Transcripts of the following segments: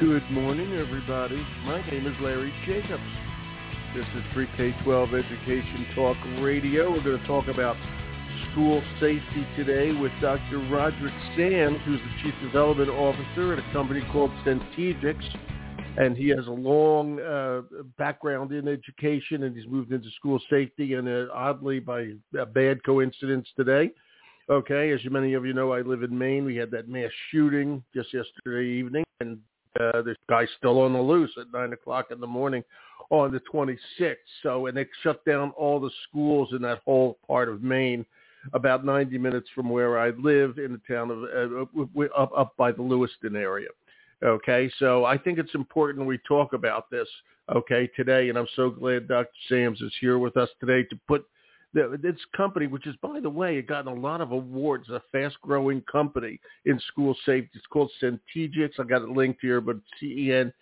Good morning, everybody. My name is Larry Jacobs. This is Pre-K-12 Education Talk Radio. We're going to talk about school safety today with Dr. Roderick Sams, who's the Chief Development Officer at a company called Centegix. And he has a long uh, background in education, and he's moved into school safety. And uh, oddly, by a bad coincidence today, okay, as many of you know, I live in Maine. We had that mass shooting just yesterday evening, and uh, this guy's still on the loose at nine o'clock in the morning on the 26th. So, and they shut down all the schools in that whole part of Maine, about 90 minutes from where I live in the town of uh, up up by the Lewiston area. Okay, so I think it's important we talk about this. Okay, today, and I'm so glad Dr. Sams is here with us today to put this company, which is, by the way, it gotten a lot of awards, a fast-growing company in school safety. It's called Centegix. I got it linked here, but C-E-N-T-E-G-I-X.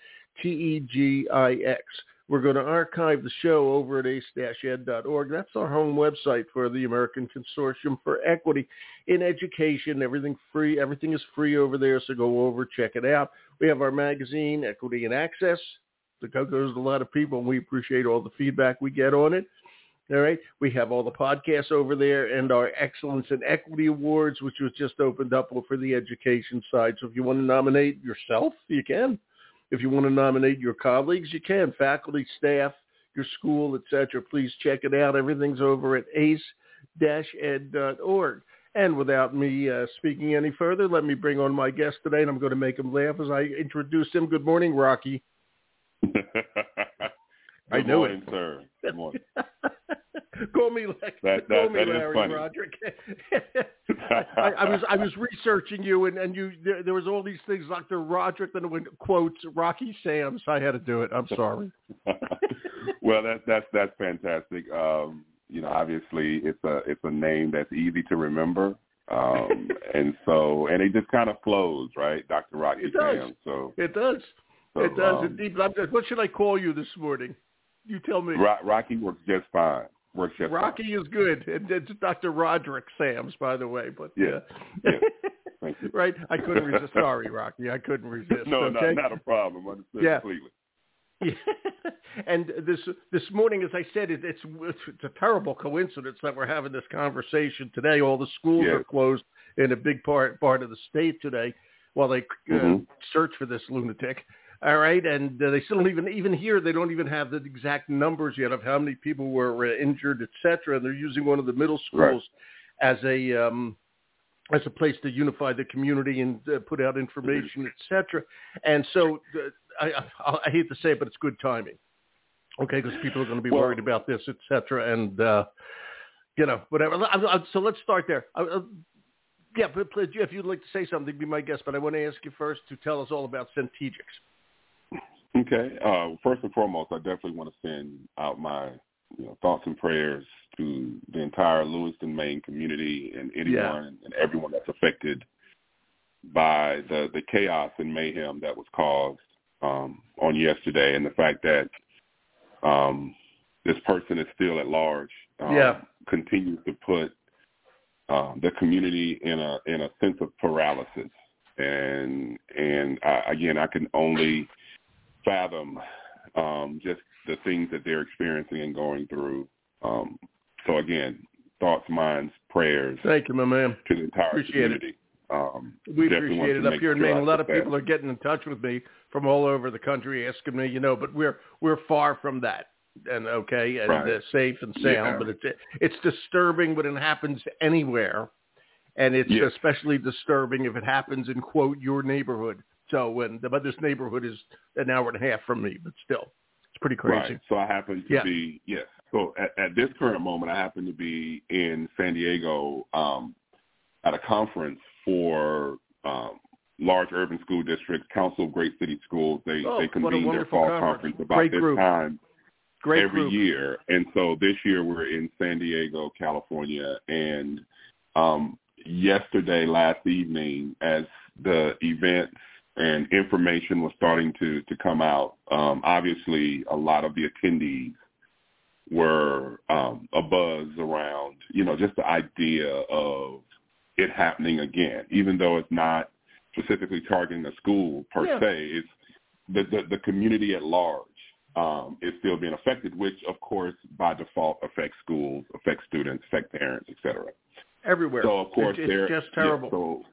We're going to archive the show over at ace-ed.org. That's our home website for the American Consortium for Equity in Education. Everything free. Everything is free over there, so go over, check it out. We have our magazine, Equity and Access. The goes to a lot of people, and we appreciate all the feedback we get on it. All right. We have all the podcasts over there and our Excellence in Equity Awards, which was just opened up for the education side. So if you want to nominate yourself, you can. If you want to nominate your colleagues, you can. Faculty, staff, your school, etc. Please check it out. Everything's over at ace-ed.org. And without me uh, speaking any further, let me bring on my guest today, and I'm going to make him laugh as I introduce him. Good morning, Rocky. I know morning, it. sir. Good morning. Call me like that, that, call me Larry Roderick. I, I, was I was researching you and, and you there, there was all these things Dr. Roderick then when quotes Rocky Sams. I had to do it. I'm sorry. well, that's that's that's fantastic. Um, you know, obviously it's a it's a name that's easy to remember. Um, and so and it just kind of flows, right, Dr. Rocky it does. Sams. So it does. So, it does um, indeed. What should I call you this morning? You tell me. Rocky works just fine. Rocky is good. And it's Dr. Roderick Sams, by the way. But yeah. Uh, yeah. Thank you. right? I couldn't resist. Sorry, Rocky. I couldn't resist. no, okay? not, not a problem. Understood yeah. completely. Yeah. and this this morning, as I said, it, it's it's a terrible coincidence that we're having this conversation today. All the schools are closed in a big part part of the state today, while they uh, mm-hmm. search for this lunatic. All right, and uh, they still don't even even here they don't even have the exact numbers yet of how many people were uh, injured, et cetera. And they're using one of the middle schools right. as a um, as a place to unify the community and uh, put out information, et cetera. And so uh, I, I, I hate to say it, but it's good timing. Okay, because people are going to be well, worried about this, et cetera, and uh, you know whatever. So let's start there. Uh, yeah, but please, if you'd like to say something, be my guest. But I want to ask you first to tell us all about Centegix. Okay. Uh, first and foremost, I definitely want to send out my you know, thoughts and prayers to the entire Lewiston, Maine community and anyone yeah. and everyone that's affected by the, the chaos and mayhem that was caused um, on yesterday and the fact that um, this person is still at large um, yeah. continues to put um, the community in a in a sense of paralysis. And and I, again, I can only fathom um, just the things that they're experiencing and going through. Um, so again, thoughts, minds, prayers. Thank you, my man. To the entire appreciate community. It. Um, we appreciate it up here in Maine. A lot of that. people are getting in touch with me from all over the country, asking me, you know, but we're we're far from that, and okay, and right. uh, safe and sound. Yeah. But it's it's disturbing when it happens anywhere, and it's yes. especially disturbing if it happens in quote your neighborhood. So when but this neighborhood is an hour and a half from me, but still, it's pretty crazy. Right. So I happen to yeah. be yes. So at, at this current moment, I happen to be in San Diego um, at a conference for um, large urban school districts, Council of Great City Schools. They oh, they convene their fall conference, conference about Great this group. time Great every group. year. And so this year we're in San Diego, California, and um, yesterday, last evening, as the events and information was starting to to come out. Um, obviously, a lot of the attendees were um, a buzz around, you know, just the idea of it happening again, even though it's not specifically targeting a school per yeah. se. It's the, the, the community at large um, is still being affected, which of course by default affects schools, affects students, affects parents, et cetera. Everywhere. So of course it's, they're just terrible. Yeah, so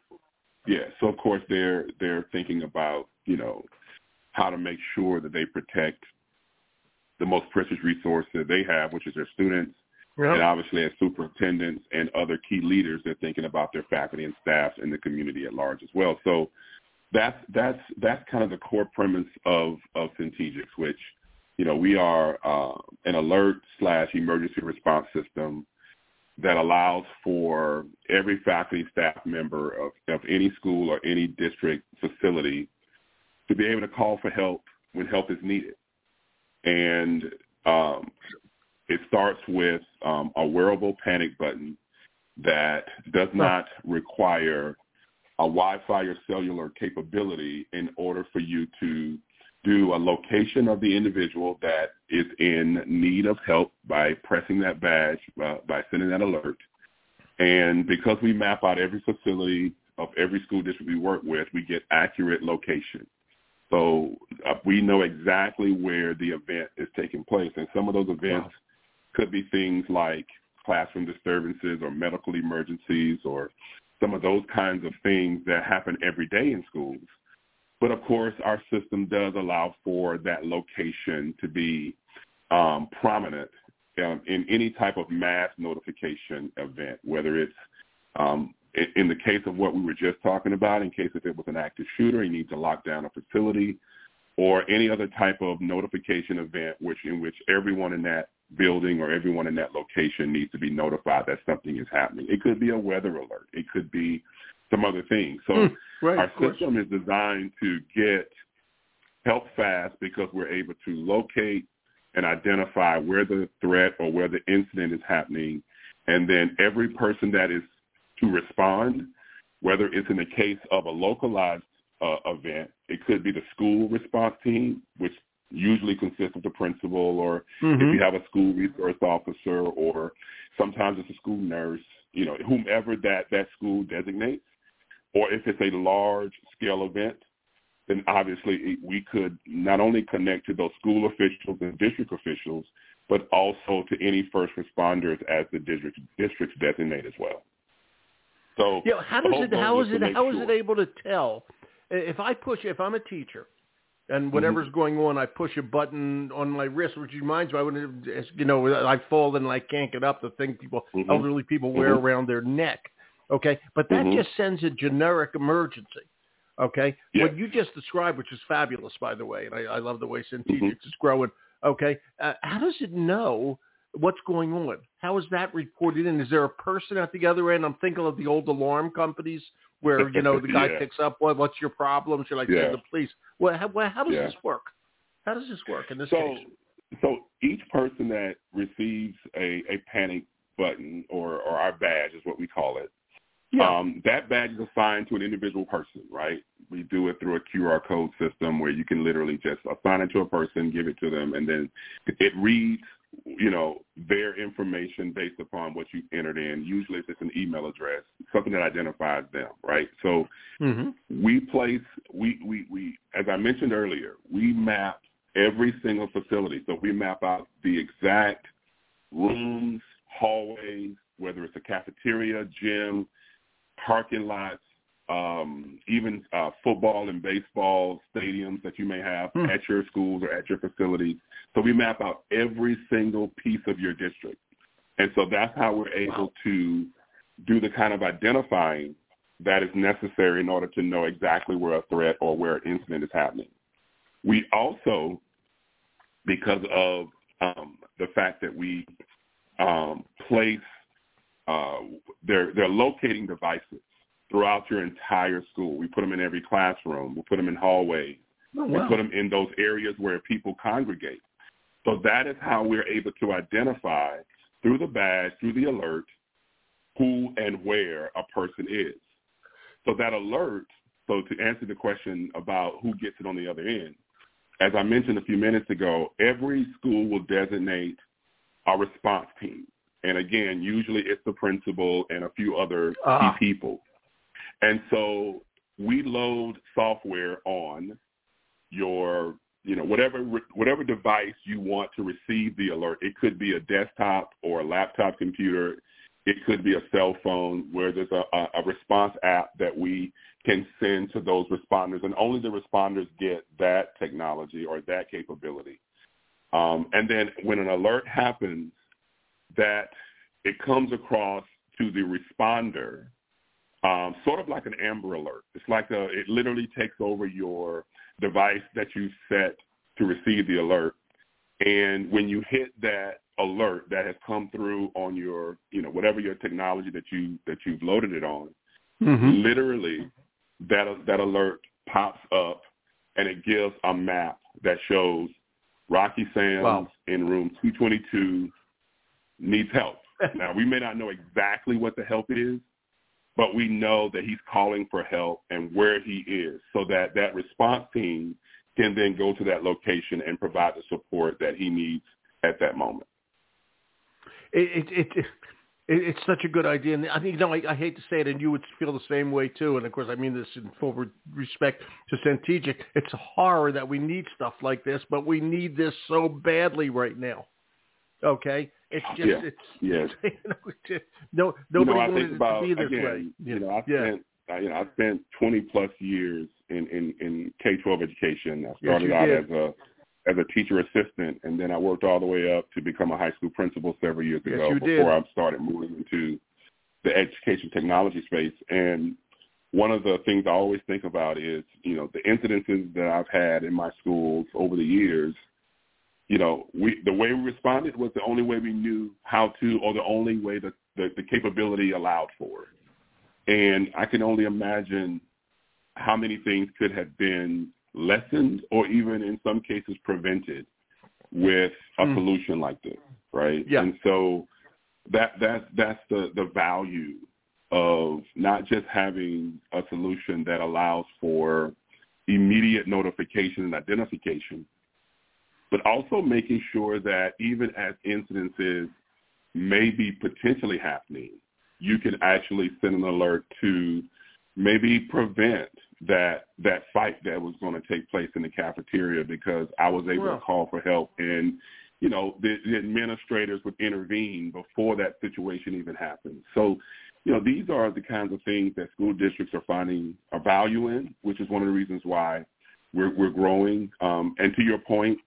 yeah, so of course they're they're thinking about you know how to make sure that they protect the most precious resource that they have, which is their students, Yep. and obviously as superintendents and other key leaders, they're thinking about their faculty and staff and the community at large as well. So that's that's that's kind of the core premise of of Centegix, which you know we are uh, an alert slash emergency response system that allows for every faculty staff member of, of any school or any district facility to be able to call for help when help is needed. And um, it starts with um, a wearable panic button that does not require a Wi-Fi or cellular capability in order for you to do a location of the individual that is in need of help by pressing that badge, uh, by sending that alert. And because we map out every facility of every school district we work with, we get accurate location. So uh, we know exactly where the event is taking place. And some of those events wow. could be things like classroom disturbances or medical emergencies or some of those kinds of things that happen every day in schools. But of course, our system does allow for that location to be um, prominent um, in any type of mass notification event, whether it's um, in, the case of what we were just talking about, in case if it was an active shooter, he needs to lock down a facility, or any other type of notification event which in which everyone in that building or everyone in that location needs to be notified that something is happening. It could be a weather alert. It could be some other things. So mm, right, our system is designed to get help fast because we're able to locate and identify where the threat or where the incident is happening. And then every person that is to respond, whether it's in the case of a localized uh, event, it could be the school response team, which usually consists of the principal or mm-hmm. if you have a school resource officer or sometimes it's a school nurse, you know, whomever that, that school designates. Or if it's a large scale event, then obviously we could not only connect to those school officials and district officials, but also to any first responders as the district districts designate as well. So yeah, how does it how is it how sure. is it able to tell if I push if I'm a teacher and Mm-hmm. whatever's mm-hmm. going on, I push a button on my wrist, which reminds me, I wouldn't, you know, I fall and I can't get up. The thing people, mm-hmm. elderly people wear mm-hmm. around their neck. Okay, but that Mm-hmm. just sends a generic emergency. Okay, Yeah. what you just described, which is fabulous, by the way, and I, I love the way Centegix Mhm. is growing. Okay, uh, how does it know what's going on? How is that reported in? Is there a person at the other end? I'm thinking of the old alarm companies where you know the guy Yeah. picks up what what's your problem? Should I Yeah. call the police? Well, how, well, how does Yeah. this work? How does this work in this So, case? so each person that receives a, a panic button or, or our badge is what we call it. That badge is assigned to an individual person, right? We do it through a QR code system where you can literally just assign it to a person, give it to them, and then it reads, you know, their information based upon what you entered in. Usually it's an email address, something that identifies them, right? So hmm we place we, we we as I mentioned earlier, we map every single facility. So we map out the exact rooms, hallways, whether it's a cafeteria, gym, parking lots, um, even uh, football and baseball stadiums that you may have Hmm. at your schools or at your facilities. So we map out every single piece of your district. And so that's how we're able Wow. to do the kind of identifying that is necessary in order to know exactly where a threat or where an incident is happening. We also, because of um, the fact that we um, place, uh, they're, they're locating devices throughout your entire school. We put them in every classroom. We put them in hallways. Oh, We put them in those areas where people congregate. So that is how we're able to identify through the badge, through the alert, who and where a person is. So that alert, so to answer the question about who gets it on the other end, as I mentioned a few minutes ago, every school will designate a response team. And again, usually it's the principal and a few other Ah. key people. And so we load software on your you know whatever whatever device you want to receive the alert. It could be a desktop or a laptop computer. It could be a cell phone where there's a, a response app that we can send to those responders, and only the responders get that technology or that capability. Um, and then when an alert happens, that it comes across to the responder, um, sort of like an Amber Alert. It's like a, it literally takes over your device that you set to receive the alert. And when you hit that alert that has come through on your, you know, whatever your technology that you that you've loaded it on, mm-hmm. literally that that alert pops up and it gives a map that shows Rocky Sams wow. in room 222 needs help. now we may not know exactly what the help is, but we know that he's calling for help and where he is so that that response team can then go to that location and provide the support that he needs at that moment. It, it, it, it's such a good idea. And I think, you know, I, I hate to say it, and you would feel the same way too. And of course, I mean this in full respect to Centegix. It's a horror that we need stuff like this, but we need this so badly right now. Okay, it's just yeah. it's yes. you know, just, no nobody you know, wanted about, to be this again, way. You know, I yeah. spent uh, you know I spent twenty plus years in in in K twelve education. I started yes, out did. as a as a teacher assistant, and then I worked all the way up to become a high school principal several years yes, ago you before did. I started moving into the education technology space. And one of the things I always think about is, you know, the incidences that I've had in my schools over the years. You know, we the way we responded was the only way we knew how to, or the only way that the, the capability allowed for. And I can only imagine how many things could have been lessened or even in some cases prevented with a mm. solution like this, right? Yeah. And so that that's that's the the value of not just having a solution that allows for immediate notification and identification, but also making sure that even as incidences may be potentially happening, you can actually send an alert to maybe prevent that that fight that was going to take place in the cafeteria because I was able to call for help and you know the, the administrators would intervene before that situation even happened. So you know these are the kinds of things that school districts are finding a value in, which is one of the reasons why we're we're growing. Um, and to your point,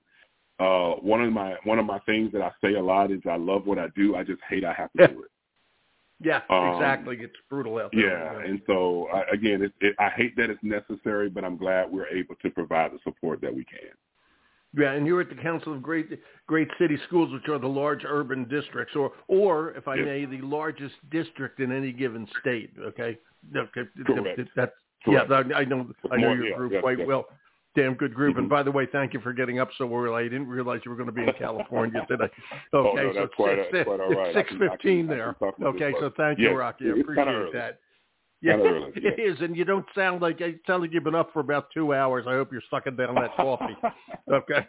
uh, one of my one of my things that I say a lot is I love what I do. I just hate I have to do it. Yeah, Um, exactly. It's brutal out there. Yeah, and so I, again, it, it, I hate that it's necessary, but I'm glad we're able to provide the support that we can. Yeah, and you're at the Council of Great Great City Schools, which are the large urban districts, or or if I Yes. may, the largest district in any given state. Okay, okay, Correct. that's Correct. yeah. I know I know your yeah, group yes, quite well. Damn good group. And Mhm. by the way, thank you for getting up so early. I didn't realize you were going to be in California today. Oh, Okay, no, so that's quite, it's a, quite right. Six fifteen there. Okay, so thank you, Rocky. I appreciate that. Yeah, yeah. it is, and you don't sound like like you've been up for about two hours. I hope you're sucking down that coffee. Okay,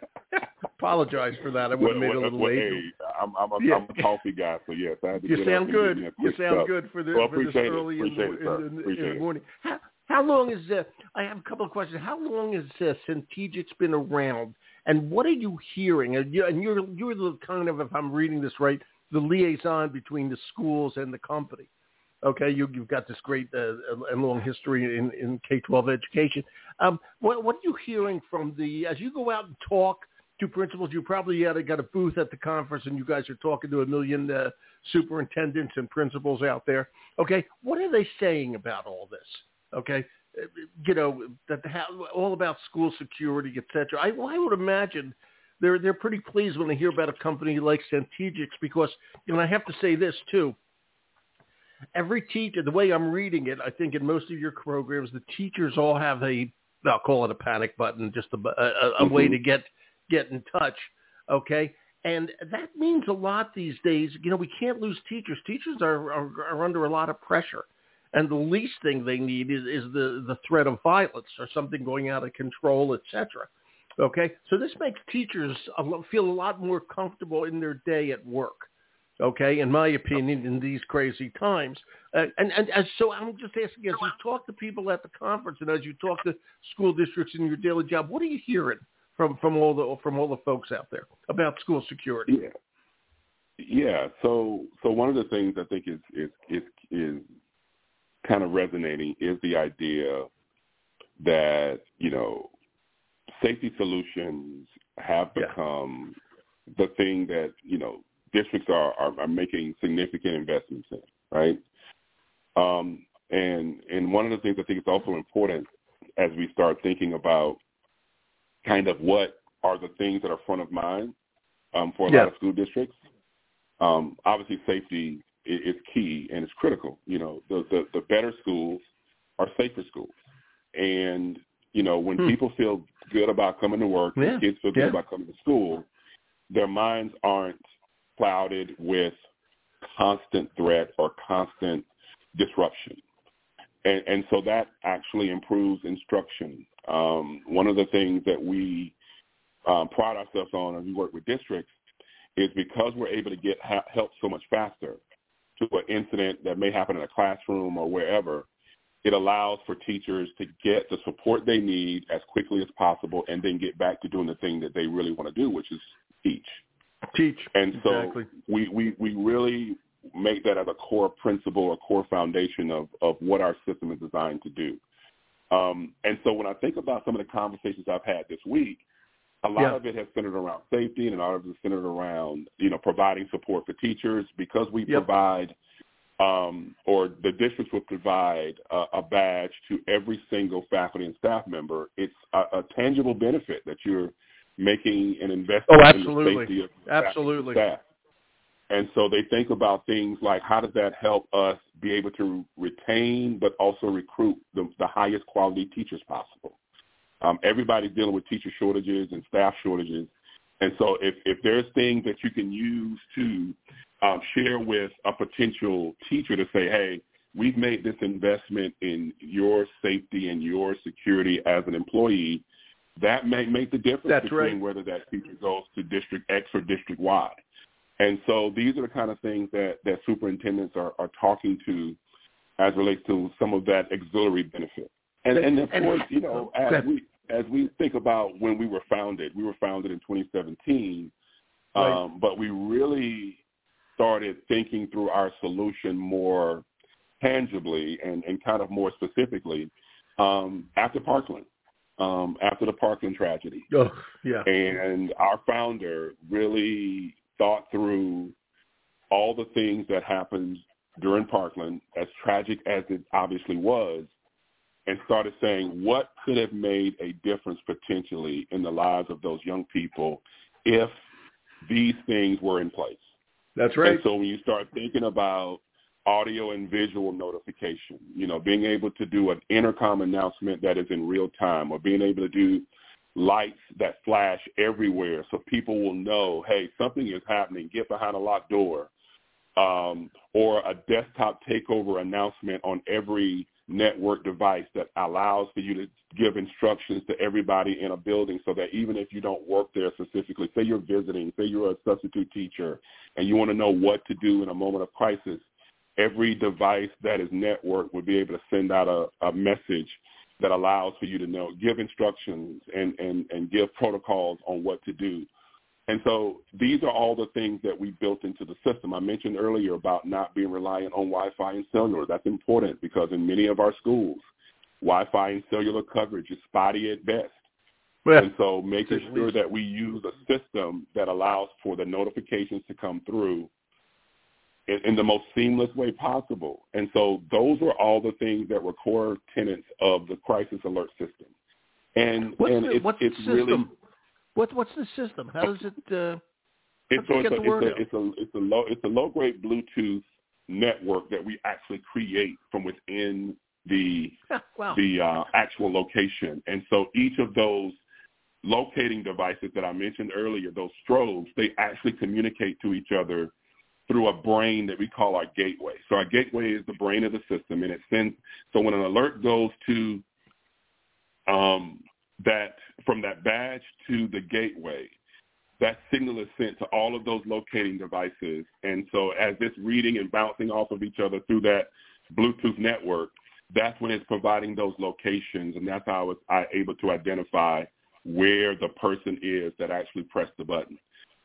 apologize for that. I would have made it a little well, late. Hey, I'm, I'm, a, Yeah. I'm a coffee guy, so yes, I had to You sound good. Get me a You sound cup. good for, the, Well, for this early in it, in, in the morning. How, how long is this? I have a couple of questions. How long has uh, Centegix been around, and what are you hearing? And you- and you're you're the kind of, if I'm reading this right, the liaison between the schools and the company. Okay, you, you've got this great uh, and long history in, in K-12 education. Um, what, what are you hearing from the, as you go out and talk to principals, you probably had got a booth at the conference and you guys are talking to a million uh, superintendents and principals out there. Okay, what are they saying about all this? Okay, you know, that all about school security, et cetera. I, well, I would imagine they're, they're pretty pleased when they hear about a company like Centegix because, and I have to say this too, every teacher, the way I'm reading it, I think in most of your programs, the teachers all have a, I'll call it a panic button, just a, a, a way Mhm. to get get in touch. Okay, and that means a lot these days. You know, we can't lose teachers. Teachers are are, are under a lot of pressure, and the least thing they need is is the the threat of violence or something going out of control, etc. Okay, so this makes teachers feel a lot more comfortable in their day at work. Okay, in my opinion, in these crazy times, uh, and, and and so I'm just asking, as you talk to people at the conference, and as you talk to school districts in your daily job, what are you hearing from from all the from all the folks out there about school security? Yeah, yeah. So so one of the things I think is is is, is kind of resonating is the idea that you know safety solutions have become yeah. the thing that you know districts are, are, are making significant investments in, right? Um, and and one of the things I think is also important as we start thinking about kind of what are the things that are front of mind um, for a yeah. lot of school districts. Um, obviously, safety is, key and it's critical. You know, the, the the better schools are safer schools, and you know when hmm. people feel good about coming to work, yeah. kids feel good yeah. about coming to school, their minds aren't clouded with constant threat or constant disruption. And, and so that actually improves instruction. Um, one of the things that we um, pride ourselves on as we work with districts is because we're able to get ha- help so much faster to an incident that may happen in a classroom or wherever, it allows for teachers to get the support they need as quickly as possible and then get back to doing the thing that they really want to do, which is teach. Teach. And so exactly. we, we, we really make that as a core principle or core foundation of, of what our system is designed to do. Um, and so when I think about some of the conversations I've had this week, a lot yeah. of it has centered around safety and a lot of it is centered around, you know, providing support for teachers because we yep. provide um, or the districts will provide a, a badge to every single faculty and staff member. It's a, a tangible benefit that you're making an investment oh, absolutely. in the safety of absolutely. staff. And so they think about things like how does that help us be able to retain but also recruit the, the highest quality teachers possible. Um, everybody's dealing with teacher shortages and staff shortages. And so if, if there's things that you can use to um, share with a potential teacher to say, hey, we've made this investment in your safety and your security as an employee, that may make the difference That's between right. whether that teacher goes to District X or District Y. And so these are the kind of things that, that superintendents are, are talking to as relates to some of that auxiliary benefit. And, and of course, you know, as we as we think about when we were founded, we were founded in 2017, right. um, but we really started thinking through our solution more tangibly and, and kind of more specifically um, after Parkland um, after the Parkland tragedy. Oh, yeah. And our founder really thought through all the things that happened during Parkland, as tragic as it obviously was, and started saying what could have made a difference potentially in the lives of those young people if these things were in place. That's right. And so when you start thinking about audio and visual notification, you know, being able to do an intercom announcement that is in real time or being able to do lights that flash everywhere so people will know, hey, something is happening, get behind a locked door, um, or a desktop takeover announcement on every network device that allows for you to give instructions to everybody in a building so that even if you don't work there specifically, say you're visiting, say you're a substitute teacher, and you want to know what to do in a moment of crisis, every device that is networked would be able to send out a, a message that allows for you to know, give instructions and, and, and give protocols on what to do. And so these are all the things that we built into the system. I mentioned earlier about not being reliant on Wi-Fi and cellular. That's important because in many of our schools, Wi-Fi and cellular coverage is spotty at best. Well, and so making sure that we use a system that allows for the notifications to come through in, in the most seamless way possible. And so those were all the things that were core tenets of the crisis alert system. And what's and the, it's, what's it's system? really what what's the system? How does it? Uh, it's, so it's, a, it's, a, it's a it's a low it's a low grade Bluetooth network that we actually create from within the wow. the uh, actual location. And so each of those locating devices that I mentioned earlier, those strobes, they actually communicate to each other through a brain that we call our gateway. So our gateway is the brain of the system, and it sends. So when an alert goes to um, that from that badge to the gateway, that signal is sent to all of those locating devices. And so as it's reading and bouncing off of each other through that Bluetooth network, that's when it's providing those locations, and that's how it's I able to identify where the person is that actually pressed the button.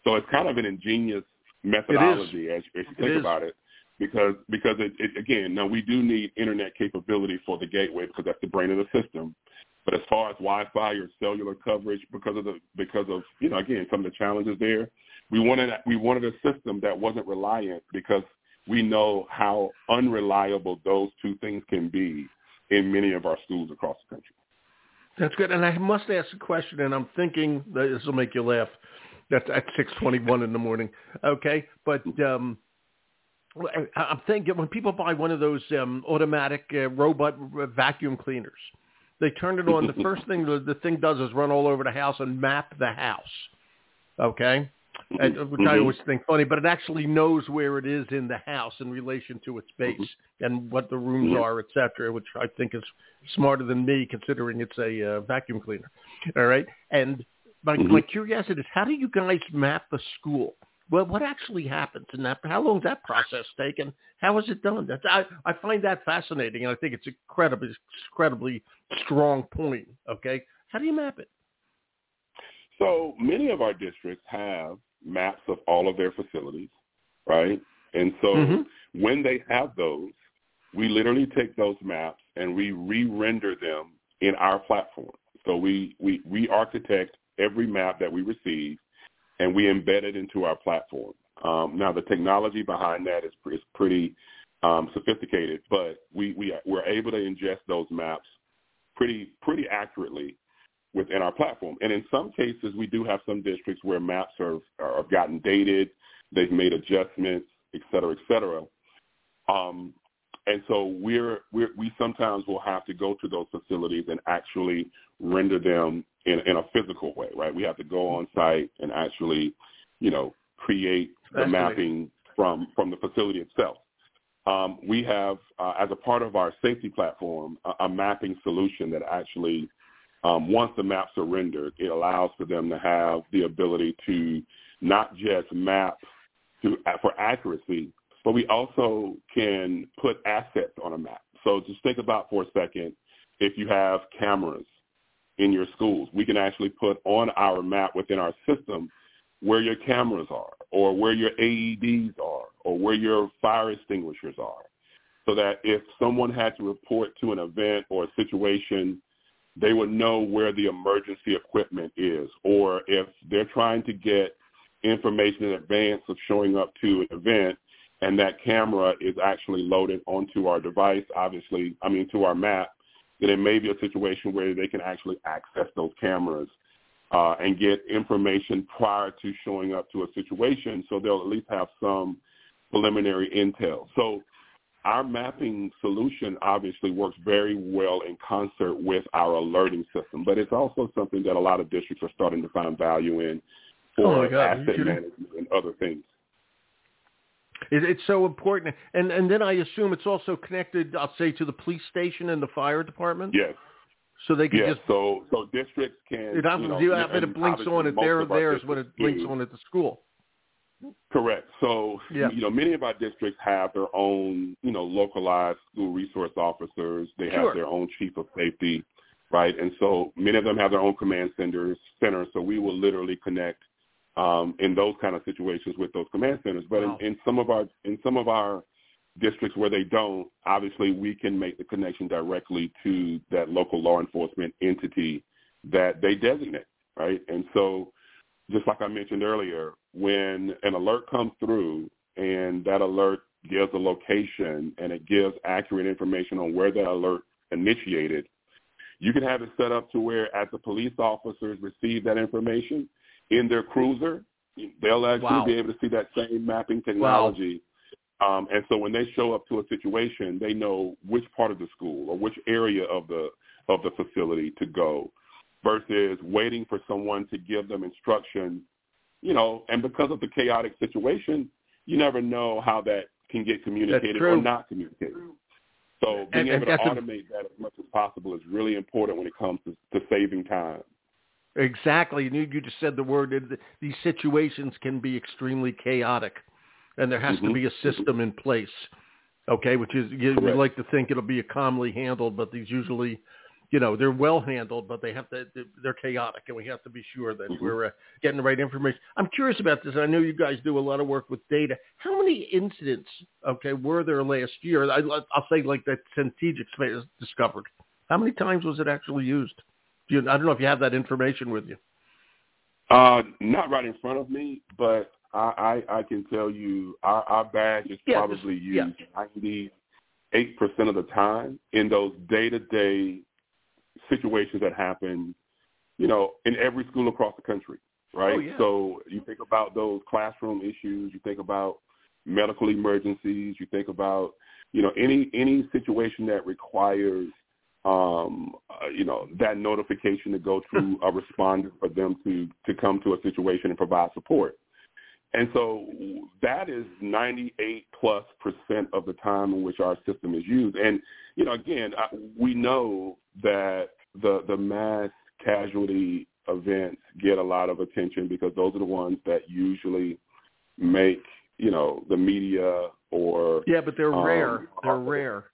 So it's kind of an ingenious methodology as, as you think about it, because because it, it again now we do need internet capability for the gateway because that's the brain of the system. But as far as Wi-Fi or cellular coverage, because of the because of you know again some of the challenges there, we wanted we wanted a system that wasn't reliant because we know how unreliable those two things can be in many of our schools across the country. That's good. And I must ask a question, and I'm thinking this will make you laugh. That's at 6:21 in the morning. Okay, but um, I'm thinking when people buy one of those um, automatic uh, robot vacuum cleaners, they turn it on. the first thing the, the thing does is run all over the house and map the house. Okay, and, which mm-hmm. I always think funny, but it actually knows where it is in the house in relation to its base mm-hmm. and what the rooms mm-hmm. are, et cetera, which I think is smarter than me considering it's a uh, vacuum cleaner. All right. And my, my curiosity is how do you guys map the school? Well, what actually happens in that? How long that process taken? How is it done? That's, I, I find that fascinating, and I think it's incredibly, incredibly strong point. Okay, how do you map it? So many of our districts have maps of all of their facilities, right? And so mm-hmm. when they have those, we literally take those maps and we re-render them in our platform. So we, we, we architect every map that we receive and we embed it into our platform. Um, now the technology behind that is, is pretty um, sophisticated, but we, we, we're able to ingest those maps pretty, pretty accurately within our platform. And in some cases, we do have some districts where maps are, are gotten dated, they've made adjustments, et cetera, et cetera. Um, and so we're, we're, we sometimes will have to go to those facilities and actually render them in, in a physical way, right? We have to go on site and actually, you know, create the mapping from, from the facility itself. Um, we have, uh, as a part of our safety platform, a, a mapping solution that actually um, once the maps are rendered, it allows for them to have the ability to not just map to, for accuracy, but we also can put assets on a map. So just think about for a second, if you have cameras in your schools, we can actually put on our map within our system where your cameras are or where your AEDs are or where your fire extinguishers are so that if someone had to report to an event or a situation they would know where the emergency equipment is. Or if they're trying to get information in advance of showing up to an event and that camera is actually loaded onto our device, obviously, I mean, to our map, then it may be a situation where they can actually access those cameras uh, and get information prior to showing up to a situation so they'll at least have some preliminary intel. So our mapping solution obviously works very well in concert with our alerting system, but it's also something that a lot of districts are starting to find value in for oh asset management and other things. It's so important, and and then I assume it's also connected. I'll say to the police station and the fire department. Yes. So they can yes. just so so districts can. It, you know, you have, it blinks on it. There, there is when it blinks on at the school. Correct. So, yeah. you know, many of our districts have their own, you know, localized school resource officers. They have their own chief of safety, right? And so many of them have their own command centers, centers. So we will literally connect um, in those kind of situations with those command centers. But wow. in, in some of our in some of our districts where they don't, obviously we can make the connection directly to that local law enforcement entity that they designate, right? And so just like I mentioned earlier, when an alert comes through and that alert gives a location and it gives accurate information on where that alert initiated, you can have it set up to where as the police officers receive that information in their cruiser, they'll actually wow. be able to see that same mapping technology. Wow. Um, and so when they show up to a situation, they know which part of the school or which area of the of the facility to go versus waiting for someone to give them instructions, you know, and because of the chaotic situation, you never know how that can get communicated or not communicated. So being and, able and to automate a, that as much as possible is really important when it comes to, to saving time. Exactly. You, you just said the word. These situations can be extremely chaotic, and there has mm-hmm. to be a system in place. Okay, which is you, we like to think it'll be calmly handled, but these usually, you know, they're well handled, but they have to they're chaotic, and we have to be sure that mm-hmm. we're uh, getting the right information. I'm curious about this. I know you guys do a lot of work with data. How many incidents, okay, were there last year? I, will say like that Centegix discovered. How many times was it actually used? You, I don't know if you have that information with you. Uh, not right in front of me, but I, I, I can tell you our, our badge is yeah, probably used ninety eight percent of the time in those day to day situations that happen, you know, in every school across the country, right? Oh, yeah. So you think about those classroom issues, you think about medical emergencies, you think about, you know, any any situation that requires um, uh, you know, that notification to go through a responder for them to, to come to a situation and provide support. And so that is 98 plus percent of the time in which our system is used. And, you know, again, I, we know that the, the mass casualty events get a lot of attention because those are the ones that usually make, you know, the media or. Yeah, but they're um, rare. They're rare.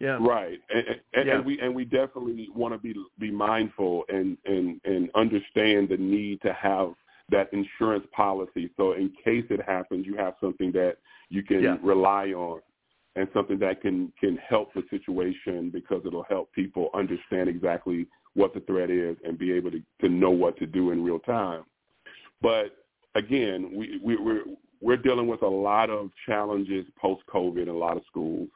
Yeah. Right. And, and, yeah. and we and we definitely want to be be mindful and and and understand the need to have that insurance policy. So in case it happens, you have something that you can yeah. rely on and something that can can help the situation because it'll help people understand exactly what the threat is and be able to to know what to do in real time. But again, we, we we're we're dealing with a lot of challenges post COVID in a lot of schools.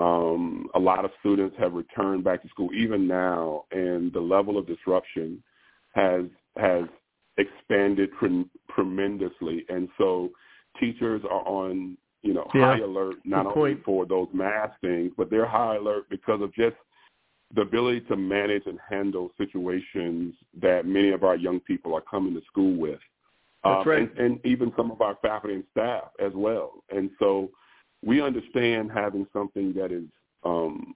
Um, a lot of students have returned back to school even now, and the level of disruption has has expanded tre- tremendously. And so teachers are on you know yeah. high alert not Good only point. for those mass things, but they're high alert because of just the ability to manage and handle situations that many of our young people are coming to school with. That's um, right. and, and even some of our faculty and staff as well. And so we understand having something that is um,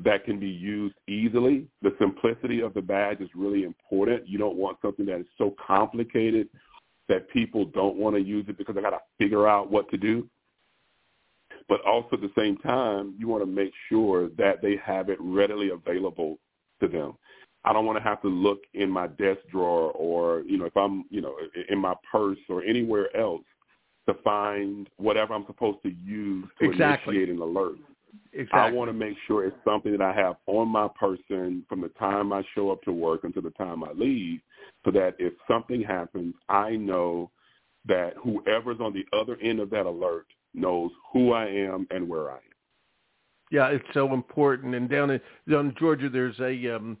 that can be used easily. The simplicity of the badge is really important. You don't want something that is so complicated that people don't want to use it because they got to figure out what to do. But also at the same time, you want to make sure that they have it readily available to them. I don't want to have to look in my desk drawer or, you know, if I'm, you know, in my purse or anywhere else to find whatever I'm supposed to use to exactly. initiate an alert. Exactly. I want to make sure it's something that I have on my person from the time I show up to work until the time I leave, so that if something happens, I know that whoever's on the other end of that alert knows who I am and where I am. Yeah, it's so important. And down in down in Georgia, there's a um,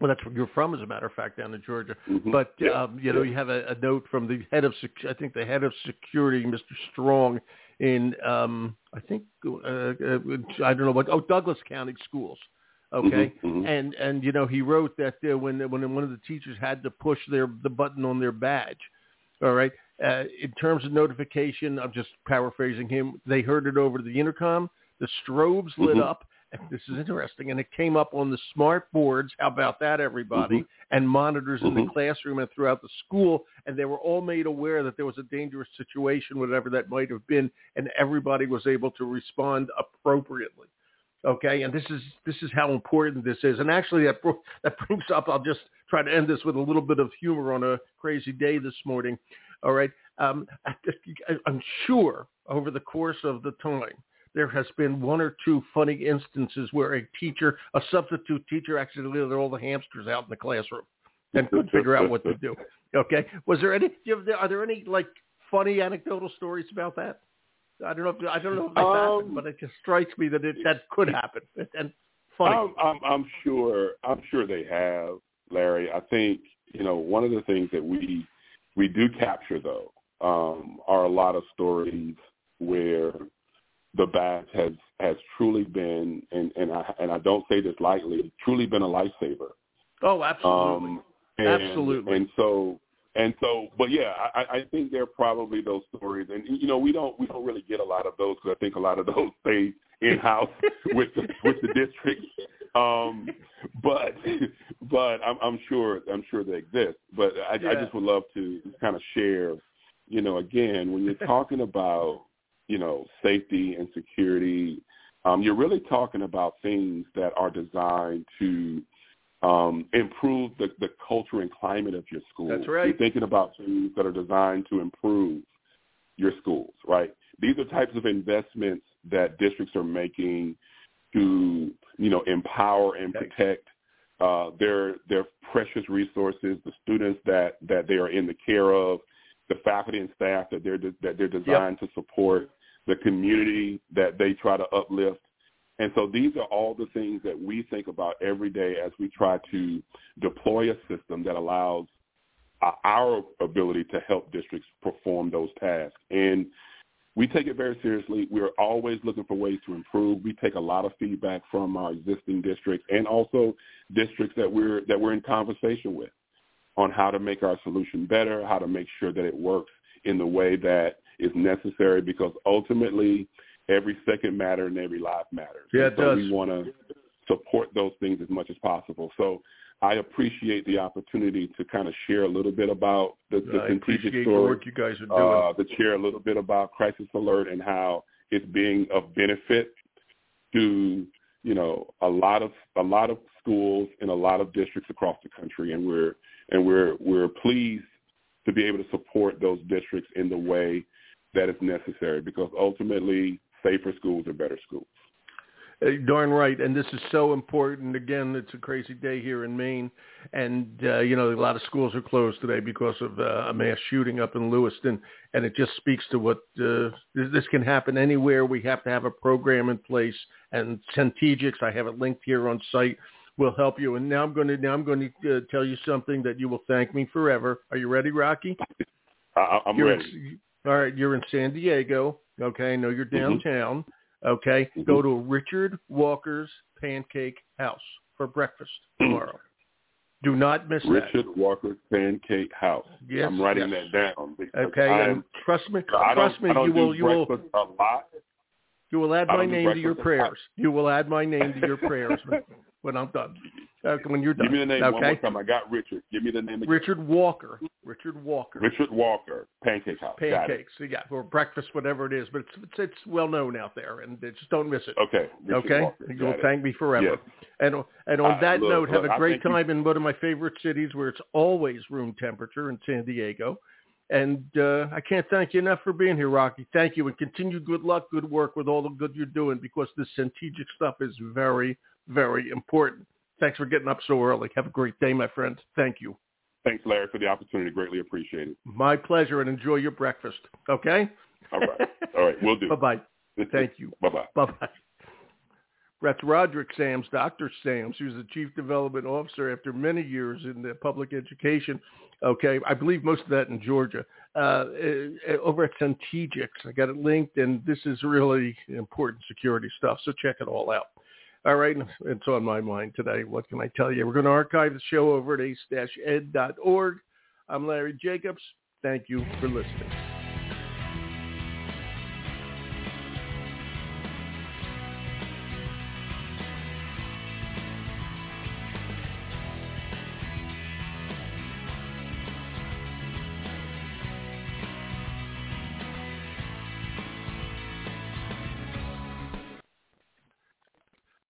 well, that's where you're from, as a matter of fact, down in Georgia. Mm-hmm. But yeah. um, you know, you have a, a note from the head of, I think, the head of security, Mr. Strong, in um, I think uh, uh, I don't know what oh Douglas County Schools. Okay, mm-hmm, mm-hmm. and and you know he wrote that uh, when when one of the teachers had to push their the button on their badge, all right. Uh, in terms of notification, I'm just paraphrasing him. They heard it over the intercom. The strobes lit mm-hmm. up this is interesting, and it came up on the smart boards. How about that, everybody? Mm-hmm. And monitors in mm-hmm. the classroom and throughout the school, and they were all made aware that there was a dangerous situation, whatever that might have been, and everybody was able to respond appropriately. Okay, and this is this is how important this is. And actually, that that brings up. I'll just try to end this with a little bit of humor on a crazy day this morning. All right, um, I'm sure over the course of the time there has been one or two funny instances where a teacher, a substitute teacher, accidentally let all the hamsters out in the classroom and couldn't figure out what to do. Okay, was there any? Are there any like funny anecdotal stories about that? I don't know. If, I don't know if that's um, happened, but it just strikes me that it that could happen and funny. I'm, I'm, I'm sure. I'm sure they have, Larry. I think you know one of the things that we we do capture though um, are a lot of stories where the badge has has truly been, and and I and I don't say this lightly, truly been a lifesaver. Oh, absolutely, um, and, absolutely. And so and so, but yeah, I, I think there are probably those stories, and you know, we don't we don't really get a lot of those because I think a lot of those stay in house with the, with the district. Um, but but I'm, I'm sure I'm sure they exist. But I, Yeah. I just would love to kind of share, you know, again when you're talking about you know safety and security, um, you're really talking about things that are designed to um, improve the, the culture and climate of your school. That's right. You're thinking about things that are designed to improve your schools, right? These are types of investments that districts are making to, you know, empower and protect uh, their their precious resources, the students that that they are in the care of, the faculty and staff that they're that they're designed to support, the community that they try to uplift. And so these are all the things that we think about every day as we try to deploy a system that allows our ability to help districts perform those tasks. And we take it very seriously. We're always looking for ways to improve. We take a lot of feedback from our existing districts and also districts that we're that we're in conversation with on how to make our solution better, how to make sure that it works in the way that is necessary because ultimately every second matters and every life matters. Yeah, it so does. we want to support those things as much as possible. So I appreciate the opportunity to kind of share a little bit about the, the I strategic appreciate the story work you guys are doing. uh, to share a little bit about Crisis Alert and how it's being of benefit to you know a lot of a lot of schools in a lot of districts across the country, and we're and we're we're pleased to be able to support those districts in the way that is necessary because ultimately safer schools are better schools. Darn right, and this is so important. Again, it's a crazy day here in Maine, and uh, you know a lot of schools are closed today because of uh, a mass shooting up in Lewiston, and it just speaks to what uh, this, can happen anywhere. We have to have a program in place, and Centegix, I have it linked here on site, will help you. And now I'm going to now I'm going to uh, tell you something that you will thank me forever. Are you ready, Rocky? I, I'm you're ready. All right, you're in San Diego. Okay, I know you're Mhm. downtown. Okay, Mhm. go to Richard Walker's Pancake House for breakfast tomorrow. Do not miss Richard Walker's Pancake House. Yes, I'm writing yes. that down. Okay, I'm, and trust me, trust me, you will, you will, a lot. you will add my name to your breakfast a lot. prayers. You will add my name to your prayers when, I'm done. Uh, when you're done. Give me the name one more time. I got Richard. Give me the name again. Richard Walker. Richard Walker. Richard Walker, Pancake House. Got. Pancakes, yeah, or breakfast, whatever it is. But it's it's, it's well known out there, and just don't miss it. Okay. Richard okay, Walker. you'll Got it. thank me forever. Yes. And and on Uh, that look, note, have a great think you- time in one of my favorite cities where it's always room temperature in San Diego. And uh, I can't thank you enough for being here, Rocky. Thank you, and continue good luck, good work with all the good you're doing because this strategic stuff is very, very important. Thanks for getting up so early. Have a great day, my friend. Thank you. Thanks, Larry, for the opportunity. Greatly appreciate it. My pleasure, and enjoy your breakfast. Okay. All right. All right. We'll do. bye bye. Thank you. Bye-bye. Bye-bye. That's Roderick Sams, Dr. Sams, who's the Chief Development Officer after many years in the public education. Okay, I believe most of that in Georgia. Uh, uh, over at Centegix, I got it linked, and this is really important security stuff, so check it all out. All right, it's on my mind today. What can I tell you? We're going to archive the show over at ace-ed.org. I'm Larry Jacobs. Thank you for listening.